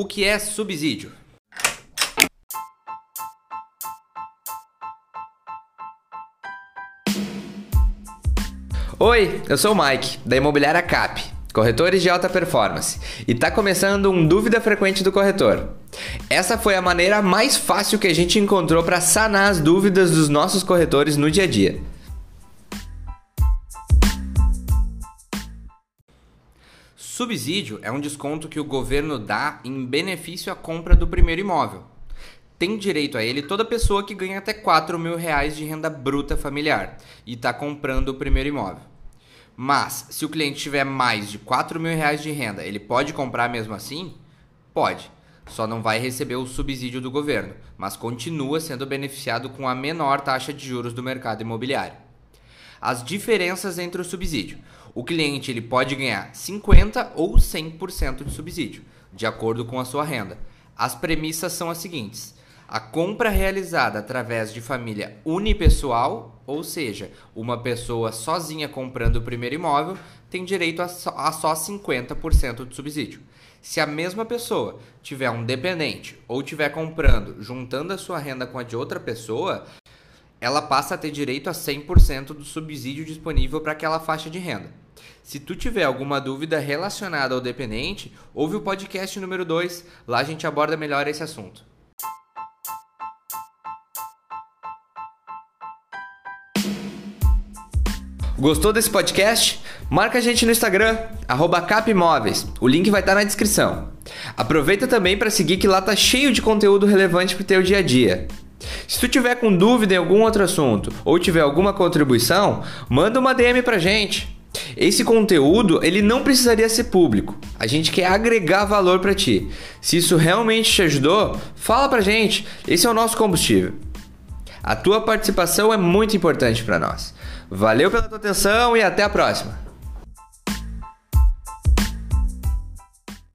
O que é subsídio? Oi, eu sou o Mike, da Imobiliária Cap, corretores de alta performance, e está começando um Dúvida Frequente do Corretor. Essa foi a maneira mais fácil que a gente encontrou para sanar as dúvidas dos nossos corretores no dia a dia. Subsídio é um desconto que o governo dá em benefício à compra do primeiro imóvel. Tem direito a ele toda pessoa que ganha até 4 mil reais de renda bruta familiar e está comprando o primeiro imóvel. Mas, se o cliente tiver mais de 4 mil reais de renda, ele pode comprar mesmo assim? Pode. Só não vai receber o subsídio do governo, mas continua sendo beneficiado com a menor taxa de juros do mercado imobiliário. As diferenças entre o subsídio. O cliente ele pode ganhar 50 ou 100% de subsídio, de acordo com a sua renda. As premissas são as seguintes: a compra realizada através de família unipessoal, ou seja, uma pessoa sozinha comprando o primeiro imóvel, tem direito a só, a só 50% de subsídio. Se a mesma pessoa tiver um dependente ou tiver comprando, juntando a sua renda com a de outra pessoa, ela passa a ter direito a 100% do subsídio disponível para aquela faixa de renda. Se tu tiver alguma dúvida relacionada ao dependente, ouve o podcast número 2, lá a gente aborda melhor esse assunto. Gostou desse podcast? Marca a gente no Instagram, capimóveis. O link vai estar na descrição. Aproveita também para seguir que lá tá cheio de conteúdo relevante para o teu dia a dia. Se tu tiver com dúvida em algum outro assunto ou tiver alguma contribuição, manda uma DM pra gente. Esse conteúdo, ele não precisaria ser público. A gente quer agregar valor para ti. Se isso realmente te ajudou, fala pra gente. Esse é o nosso combustível. A tua participação é muito importante para nós. Valeu pela tua atenção e até a próxima.